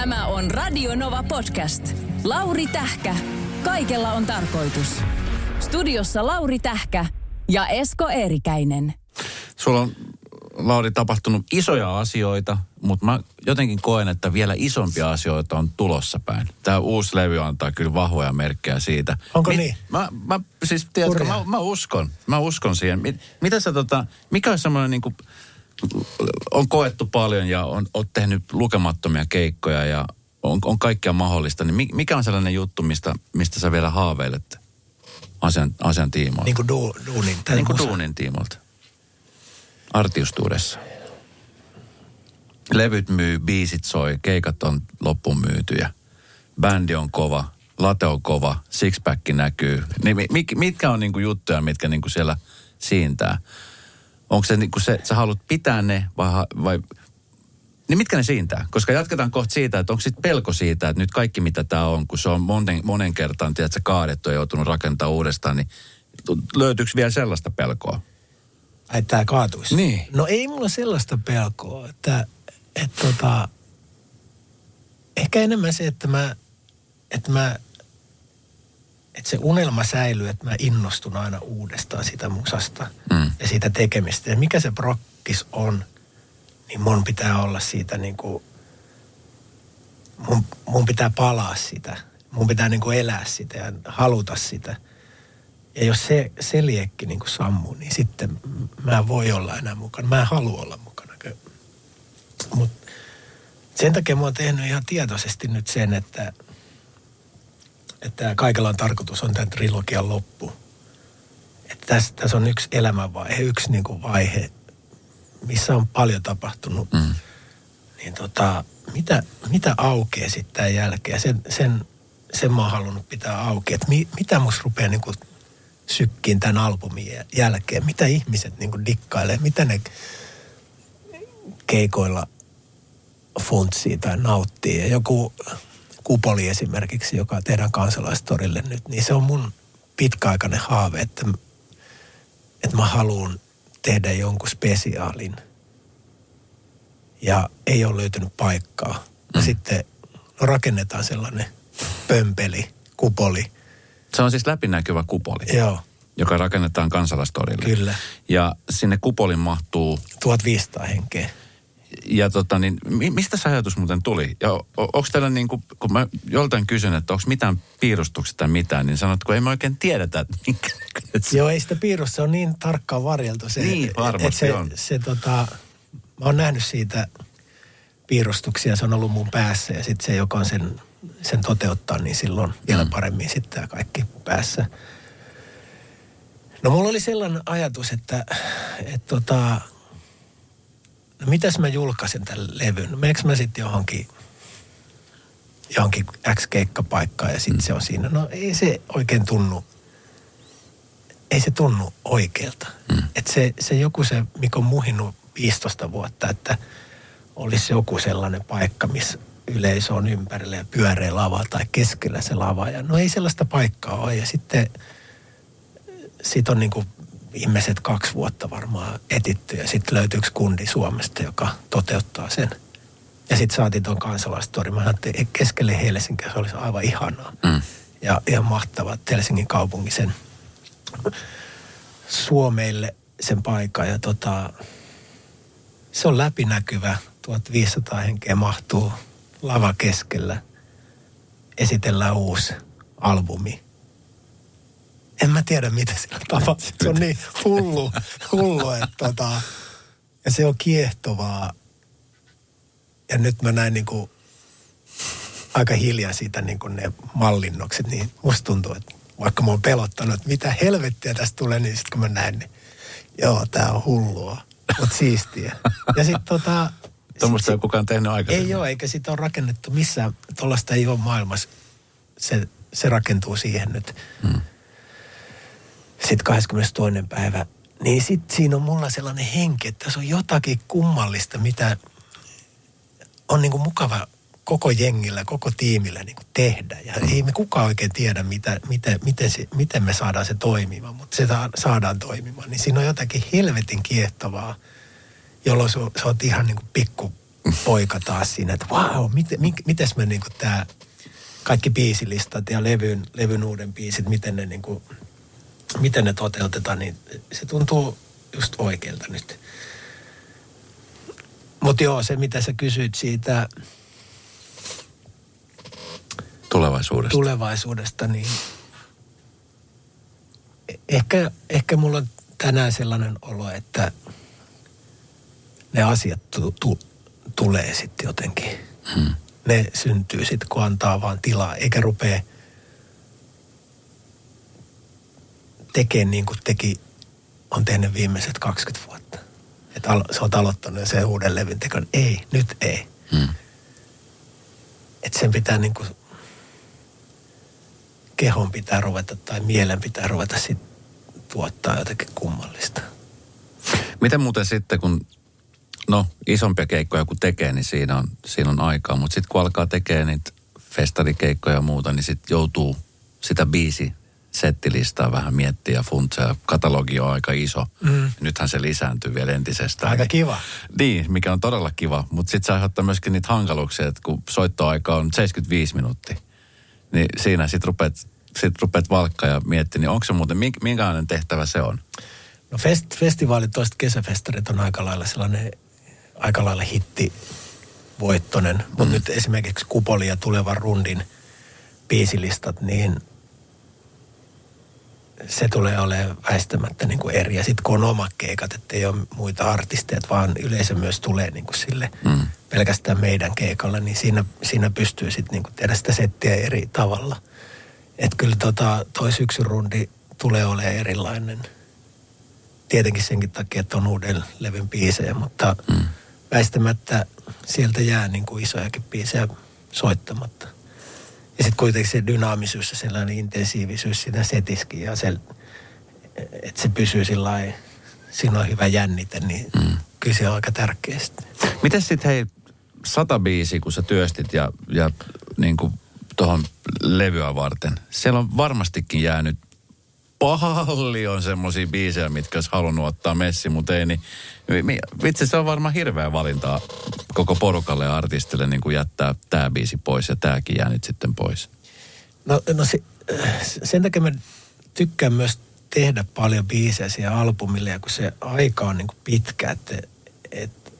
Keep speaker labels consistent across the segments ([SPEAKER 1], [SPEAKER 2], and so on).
[SPEAKER 1] Tämä on Radio Nova Podcast. Lauri Tähkä. Kaikella on tarkoitus. Studiossa Lauri Tähkä ja Esko Eerikäinen.
[SPEAKER 2] Sulla on, Lauri, tapahtunut isoja asioita, mutta mä jotenkin koen, että vielä isompia asioita on tulossa päin. Tämä uusi levy antaa kyllä vahvoja merkkejä siitä.
[SPEAKER 3] Onko niin?
[SPEAKER 2] Mä, mä siis, tiedätkö, mä, mä, uskon. Mä uskon siihen. Mit, mitä sä tota, mikä on semmoinen niin kuin, on koettu paljon ja on, on tehnyt lukemattomia keikkoja ja on, on kaikkea mahdollista. Niin mi- mikä on sellainen juttu, mistä, mistä sä vielä haaveilet asian, asian tiimoilta?
[SPEAKER 3] Niin kuin du, duunin.
[SPEAKER 2] Niin kuin duunin tiimolta. Artiustuudessa. Levyt myy, biisit soi, keikat on loppuun myytyjä. Bändi on kova, late on kova, sixpack näkyy. Niin mi- mit- mitkä on niinku juttuja, mitkä niinku siellä siintää? Onko se, niinku se, sä haluat pitää ne vai, vai niin mitkä ne siintää? Koska jatketaan kohta siitä, että onko sitten pelko siitä, että nyt kaikki mitä tämä on, kun se on monen, monen kertaan, tiedätkö, kaadettu ja joutunut rakentaa uudestaan, niin löytyykö vielä sellaista pelkoa?
[SPEAKER 3] Ai tää kaatuisi.
[SPEAKER 2] Niin.
[SPEAKER 3] No ei mulla sellaista pelkoa, että, että tota, ehkä enemmän se, että mä, että mä, että se unelma säilyy, että mä innostun aina uudestaan sitä musasta
[SPEAKER 2] Mm.
[SPEAKER 3] Ja siitä tekemistä. Ja mikä se prokkis on, niin mun pitää olla siitä niin kuin, mun, mun pitää palaa sitä. Mun pitää niin kuin elää sitä ja haluta sitä. Ja jos se, se liekki niin kuin sammuu, niin sitten mä en voi olla enää mukana. Mä en halua olla mukana. Mutta sen takia mä oon tehnyt ihan tietoisesti nyt sen, että, että kaikella on tarkoitus on tämän trilogian loppu. Että tässä, tässä on yksi elämänvaihe, yksi niin kuin vaihe, missä on paljon tapahtunut.
[SPEAKER 2] Mm.
[SPEAKER 3] Niin tota, mitä, mitä aukeaa sitten tämän jälkeen? Sen, sen, sen mä oon halunnut pitää auki, että mi, mitä musta rupeaa niin kuin sykkiin tämän albumin jä- jälkeen. Mitä ihmiset niin kuin dikkailee, mitä ne keikoilla funtsii tai nauttii. Ja joku kupoli esimerkiksi, joka tehdään kansalaistorille nyt, niin se on mun pitkäaikainen haave, että, että mä haluan tehdä jonkun spesiaalin. Ja ei ole löytynyt paikkaa. Ja sitten no rakennetaan sellainen pömpeli, kupoli.
[SPEAKER 2] Se on siis läpinäkyvä kupoli,
[SPEAKER 3] Joo,
[SPEAKER 2] joka rakennetaan kansalaistorille.
[SPEAKER 3] kyllä.
[SPEAKER 2] Ja sinne kupolin mahtuu,
[SPEAKER 3] 1500 henkeä.
[SPEAKER 2] Ja tota niin, mi- mistä se ajatus muuten tuli? Ja onko teillä niin kuin, kun mä joltain kysyn, että onko mitään piirustuksia tai mitään, niin sanot, kun ei me oikein tiedetä, että minkä se
[SPEAKER 3] Joo, ei sitä piirusta, se on niin tarkkaan varjeltu. Se,
[SPEAKER 2] Niin, varmasti
[SPEAKER 3] et se,
[SPEAKER 2] on.
[SPEAKER 3] Se, tota, mä oon nähnyt siitä piirustuksia, se on ollut mun päässä ja sitten se, joka on sen, sen toteuttaa, niin silloin vielä paremmin sitten tämä kaikki päässä. No mulla oli sellainen ajatus, että et tota, no mitäs mä julkaisen tämän levyn? No meneekö mä sitten johonkin, johonkin X-keikkapaikkaan ja sitten se on siinä? No ei se oikein tunnu ei se tunnu oikealta. Mm. Että se, se joku se, mikä on muhinut 15 vuotta, että olisi joku sellainen paikka, missä yleisö on ympärillä ja pyöreä lava tai keskellä se lava. Ja no ei sellaista paikkaa ole. Ja sitten sit on niin kuin viimeiset kaksi vuotta varmaan etitty ja sitten löytyy yksi kundi Suomesta, joka toteuttaa sen. Ja sitten saatiin tuon kansalaistori. Mä ajattelin, että keskelle Helsinkiä se olisi aivan ihanaa.
[SPEAKER 2] Mm.
[SPEAKER 3] Ja ihan mahtavaa, että Helsingin kaupunki sen Suomeille sen paikan. Ja tota, se on läpinäkyvä. 1500 henkeä mahtuu lava keskellä. Esitellään uusi albumi. En mä tiedä, mitä siellä tapahtuu. Se on niin hullu, hullu että tota, ja se on kiehtovaa. Ja nyt mä näin niin kuin aika hiljaa siitä niin kuin ne mallinnokset, niin musta tuntuu, että vaikka mä oon pelottanut, että mitä helvettiä tästä tulee, niin sitten kun mä näen, niin joo, tää on hullua, mutta siistiä. Ja sitten tota...
[SPEAKER 2] Tuommoista ei kukaan tehnyt aikaisemmin.
[SPEAKER 3] Ei ole, eikä sitä ole rakennettu missään, tuollaista ei ole maailmassa. Se, se rakentuu siihen nyt.
[SPEAKER 2] Mm.
[SPEAKER 3] Sitten 22. päivä. Niin sitten siinä on mulla sellainen henki, että tässä on jotakin kummallista, mitä on niinku mukava koko jengillä, koko tiimillä niinku tehdä. Ja ei me kukaan oikein tiedä, mitä, miten, miten, se, miten me saadaan se toimimaan, mutta se saa- saadaan toimimaan. Niin siinä on jotakin helvetin kiehtovaa, jolloin sä, oot ihan niinku pikku poika taas siinä, että vau, miten, mites me niinku tää kaikki biisilistat ja levyn, levyn uuden biisit, miten ne niinku, miten ne toteutetaan, niin se tuntuu just oikealta nyt. Mutta joo, se mitä sä kysyit siitä
[SPEAKER 2] Tulevaisuudesta.
[SPEAKER 3] tulevaisuudesta, niin ehkä, ehkä mulla on tänään sellainen olo, että ne asiat tu, tu, tulee sitten jotenkin.
[SPEAKER 2] Hmm.
[SPEAKER 3] Ne syntyy sitten, kun antaa vaan tilaa, eikä rupee tekemään niin kuin teki, on tehnyt viimeiset 20 vuotta. Että al, sä oot aloittanut sen uuden levyn tekon. Ei, nyt ei.
[SPEAKER 2] Hmm.
[SPEAKER 3] Että sen pitää niin kuin, kehon pitää ruveta tai mielen pitää ruveta sit tuottaa jotakin kummallista.
[SPEAKER 2] Miten muuten sitten, kun no isompia keikkoja kun tekee, niin siinä on, siinä on aikaa. Mutta sitten kun alkaa tekemään niitä festarikeikkoja ja muuta, niin sitten joutuu sitä biisi settilistaa vähän miettiä ja funtseja. Katalogi on aika iso.
[SPEAKER 3] Mm.
[SPEAKER 2] Nythän se lisääntyy vielä entisestään.
[SPEAKER 3] Aika kiva.
[SPEAKER 2] Niin, mikä on todella kiva. Mutta sitten se aiheuttaa myöskin niitä hankaluuksia, että kun soittoaika on 75 minuuttia, niin siinä sitten rupeat, sit rupeat valkkaa ja miettiä, niin onko se muuten, mink- minkälainen tehtävä se on?
[SPEAKER 3] No fest, festivaalit, toiset kesäfestarit on aika lailla sellainen aika lailla hitti voittonen. Mutta mm. nyt esimerkiksi Kupoli ja tulevan rundin biisilistat, niin se tulee olemaan väistämättä niin kuin eri. Ja sitten kun on omat keikat, että ei ole muita artisteja, vaan yleisö myös tulee niin kuin sille
[SPEAKER 2] Mm.
[SPEAKER 3] pelkästään meidän keikalla, niin siinä, siinä pystyy sitten niin kuin tehdä sitä settiä eri tavalla. Että kyllä tota, toi syksyn rundi tulee olemaan erilainen. Tietenkin senkin takia, että on uuden levyn biisejä, mutta
[SPEAKER 2] Mm.
[SPEAKER 3] väistämättä sieltä jää niin kuin isojakin biisejä soittamatta. Ja sitten kuitenkin se dynaamisuus ja sellainen intensiivisyys siinä setiskin ja se, että se pysyy sillä lailla, siinä on hyvä jännite, niin mm. kyllä se on aika tärkeä sitten.
[SPEAKER 2] Miten sitten hei, sata biisi, kun sä työstit ja, ja niin kuin tuohon levyä varten, siellä on varmastikin jäänyt paljon semmoisia biisejä, mitkä olisi halunnut ottaa messi, mutta ei, niin vitsi, se on varmaan hirveä valintaa koko porukalle ja artistille niin kuin jättää tämä biisi pois ja tämäkin jää nyt sitten pois.
[SPEAKER 3] No, no se, sen takia mä tykkään myös tehdä paljon biisejä siihen albumille, ja kun se aika on niin kuin pitkä, että et,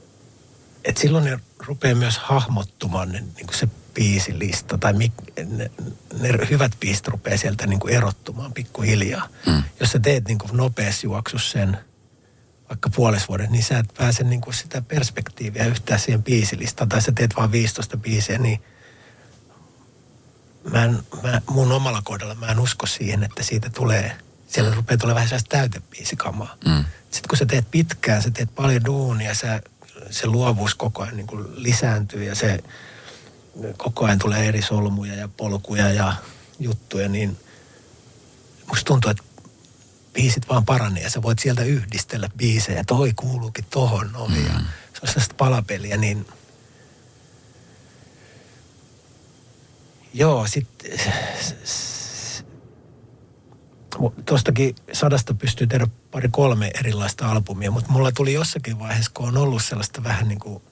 [SPEAKER 3] et silloin ne rupeaa myös hahmottumaan niin kuin se biisilista, tai mik, ne, ne hyvät biisit rupeaa sieltä niin kuin erottumaan pikkuhiljaa.
[SPEAKER 2] Mm.
[SPEAKER 3] Jos sä teet niin kuin nopeassa juoksussa sen vaikka puolessa vuodessa, niin sä et pääse niin kuin sitä perspektiiviä yhtään siihen biisilistaan, tai sä teet vain 15 biisiä, niin mä en, mä, mun omalla kohdalla mä en usko siihen, että siitä tulee, siellä rupeaa tulemaan vähän sellaista täytebiisikamaa.
[SPEAKER 2] Mm.
[SPEAKER 3] Sitten kun sä teet pitkään, sä teet paljon duunia, sä, se luovuus koko ajan niin kuin lisääntyy ja se koko ajan tulee eri solmuja ja polkuja ja juttuja, niin musta tuntuu, että biisit vaan paranee ja sä voit sieltä yhdistellä biisejä. Toi kuuluukin tohon noin mm. ja se on sellaista palapeliä, niin joo, sitten tuostakin sadasta pystyy tehdä pari kolme erilaista albumia, mutta mulla tuli jossakin vaiheessa, kun on ollut sellaista vähän niin kuin,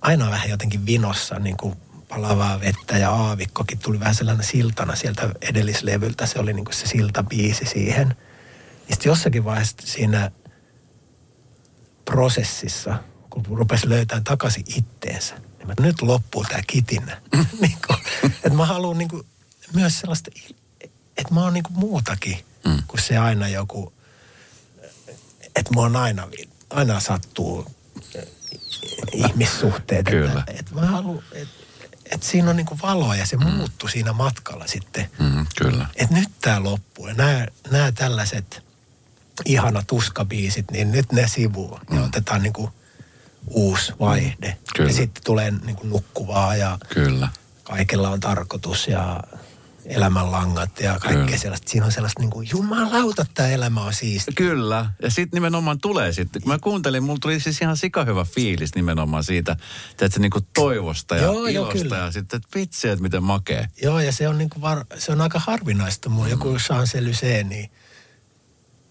[SPEAKER 3] aina vähän jotenkin vinossa, niin kuin palavaa vettä ja aavikkokin tuli vähän sellainen siltana sieltä edellislevyltä. Se oli niin kuin se siltabiisi siihen. Ja sitten jossakin vaiheessa siinä prosessissa, kun rupesi löytämään takaisin itteensä, niin mä, nyt loppuu tämä kitinä. niin kuin, että mä haluan niin kuin, myös sellaista, että mä oon niin kuin muutakin mm. kuin se aina joku, että mä oon aina, aina sattuu ihmissuhteet.
[SPEAKER 2] Kyllä.
[SPEAKER 3] Että, että mä haluan, että että siinä on niinku valoa ja se mm. muuttui siinä matkalla sitten.
[SPEAKER 2] Mm, kyllä.
[SPEAKER 3] Että nyt tämä loppuu ja nämä, tällaiset ihana tuskabiisit, niin nyt ne sivuu mm. ja otetaan niinku uusi vaihde.
[SPEAKER 2] Kyllä.
[SPEAKER 3] Ja sitten tulee niinku nukkuvaa ja
[SPEAKER 2] Kyllä.
[SPEAKER 3] kaikella on tarkoitus ja elämänlangat ja kaikkea
[SPEAKER 2] Kyllä.
[SPEAKER 3] sellaista. Siinä on sellaista niin kuin, jumalauta, tämä elämä on siisti.
[SPEAKER 2] Kyllä. Ja sitten nimenomaan tulee sitten. Kun mä kuuntelin, mulla tuli siis ihan sikahyvä fiilis nimenomaan siitä, että se niinku toivosta ja
[SPEAKER 3] Joo,
[SPEAKER 2] ilosta ja sitten, että vitsi, että miten makee.
[SPEAKER 3] Joo, ja se on, niin kuin var, se on aika harvinaista. Mulla mm. joku Champs-Élysées, niin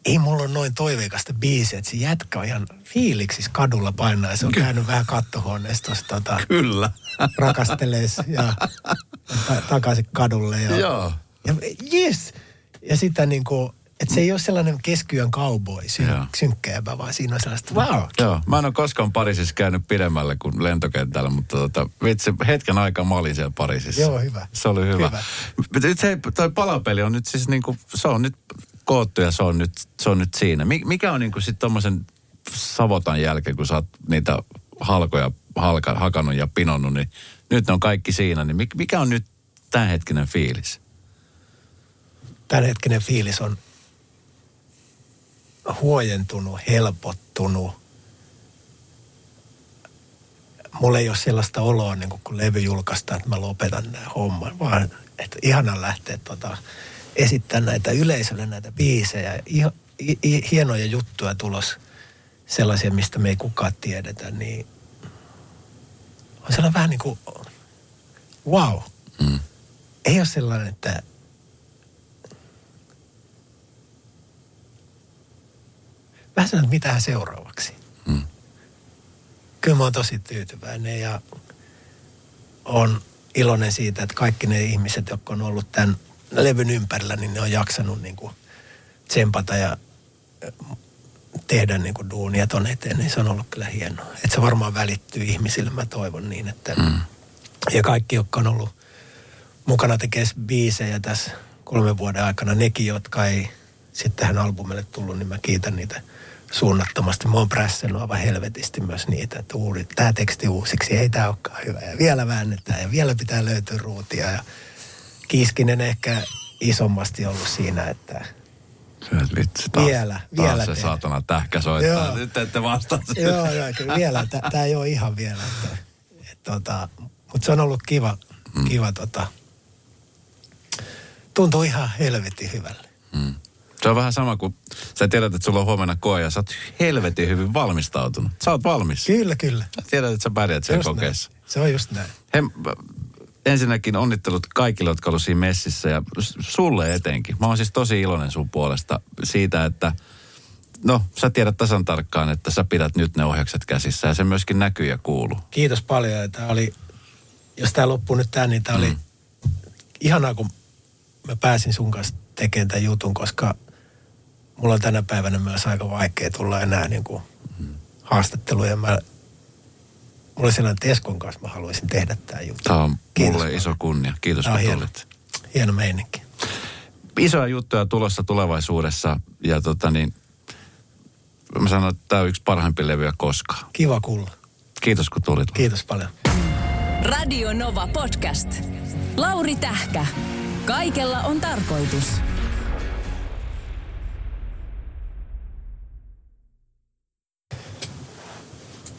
[SPEAKER 3] ei mulla ole noin toiveikasta biisiä, että se jätkä on ihan fiiliksissä kadulla painaa ja se on käynyt vähän kattohuoneessa tota,
[SPEAKER 2] Kyllä.
[SPEAKER 3] rakastelees ja ta- takaisin kadulle. Ja,
[SPEAKER 2] Joo.
[SPEAKER 3] ja yes! Ja sitä niin kuin, että se ei ole sellainen keskiyön cowboy, syn- synkkäjäpä, vaan siinä on sellaista, wow,
[SPEAKER 2] Joo, mä en ole koskaan Pariisissa käynyt pidemmälle kuin lentokentällä, mutta tota, vitsi, hetken aikaa mä olin siellä Pariisissa.
[SPEAKER 3] Joo, hyvä.
[SPEAKER 2] Se oli hyvä.
[SPEAKER 3] Hyvä.
[SPEAKER 2] Se, toi palapeli on nyt siis niinku, se on nyt koottu ja se on nyt, se on nyt siinä. Mi- Mikä on niinku sit tommosen savotan jälkeen, kun sä oot niitä halkoja halka, hakannut ja pinonnut, niin nyt ne on kaikki siinä. Niin mik- mikä on nyt tämänhetkinen fiilis?
[SPEAKER 3] tämänhetkinen fiilis on huojentunut, helpottunut. Mulla ei ole sellaista oloa, niin kun levy julkaistaan, että mä lopetan nämä homman, vaan että ihana lähteä tota, esittämään näitä yleisölle näitä biisejä. Iho, i, i, hienoja juttuja tulos, sellaisia, mistä me ei kukaan tiedetä, niin on sellainen vähän niin kuin, wow.
[SPEAKER 2] Mm.
[SPEAKER 3] Ei ole sellainen, että vähän sellainen, että mitähän seuraavaksi.
[SPEAKER 2] Mm.
[SPEAKER 3] Kyllä mä oon tosi tyytyväinen ja on iloinen siitä, että kaikki ne ihmiset, jotka on ollut tämän levyn ympärillä, niin ne on jaksanut niin kuin tsempata ja tehdä niin kuin duunia ton eteen, niin se on ollut kyllä hienoa. Että se varmaan välittyy ihmisille, mä toivon niin, että
[SPEAKER 2] Mm.
[SPEAKER 3] ja kaikki, jotka on ollut mukana tekemään biisejä tässä kolmen vuoden aikana, nekin, jotka ei sitten tähän albumille tullut, niin mä kiitän niitä suunnattomasti. Mä oon prässennyt aivan helvetisti myös niitä, että uudi, tämä teksti uusiksi, ei tämä olekaan hyvä. Ja vielä väännetään ja vielä pitää löytyä ruutia. Ja Kiiskinen ehkä isommasti ollut siinä, että
[SPEAKER 2] Vitsi, taas,
[SPEAKER 3] Vielä,
[SPEAKER 2] taas
[SPEAKER 3] vielä
[SPEAKER 2] se
[SPEAKER 3] tehdään.
[SPEAKER 2] saatana tähkä soittaa.
[SPEAKER 3] Joo.
[SPEAKER 2] Nyt ette vastaa.
[SPEAKER 3] joo, joo, kyllä vielä, tämä ei ole ihan vielä. Että, et, tota, mutta se on ollut kiva,
[SPEAKER 2] Mm.
[SPEAKER 3] kiva tota, tuntuu ihan helvetin hyvälle.
[SPEAKER 2] Mm. Se on vähän sama kuin sä tiedät, että sulla on huomenna koe ja sä oot helvetin hyvin valmistautunut. Sä oot valmis.
[SPEAKER 3] Kyllä, kyllä.
[SPEAKER 2] Sä tiedät, että sä pärjät sen kokeessa.
[SPEAKER 3] näin. Se on just näin.
[SPEAKER 2] He, ensinnäkin onnittelut kaikille, jotka ovat siinä messissä ja sulle etenkin. Mä oon siis tosi iloinen sun puolesta siitä, että no sä tiedät tasan tarkkaan, että sä pidät nyt ne ohjakset käsissä ja se myöskin näkyy ja kuuluu.
[SPEAKER 3] Kiitos paljon. Tää oli, jos tämä loppuu nyt tämä, niin tämä oli
[SPEAKER 2] Mm.
[SPEAKER 3] ihanaa, kun mä pääsin sun kanssa tekemään tämän jutun, koska mulla on tänä päivänä myös aika vaikea tulla enää niin kuin haastatteluja. Mä, mulla oli sellainen, että Eskon kanssa mä haluaisin tehdä tämä juttu.
[SPEAKER 2] Tämä on
[SPEAKER 3] Kiitos
[SPEAKER 2] mulle
[SPEAKER 3] paljon.
[SPEAKER 2] iso kunnia. Kiitos kun
[SPEAKER 3] hieno.
[SPEAKER 2] tulit.
[SPEAKER 3] Hieno meininki.
[SPEAKER 2] Isoja juttuja tulossa tulevaisuudessa ja tota niin, mä sanon, että tämä on yksi parhaimpia levyjä koskaan.
[SPEAKER 3] Kiva kuulla.
[SPEAKER 2] Kiitos kun tulit.
[SPEAKER 3] Kiitos paljon.
[SPEAKER 1] Radio Nova Podcast. Lauri Tähkä. Kaikella on tarkoitus.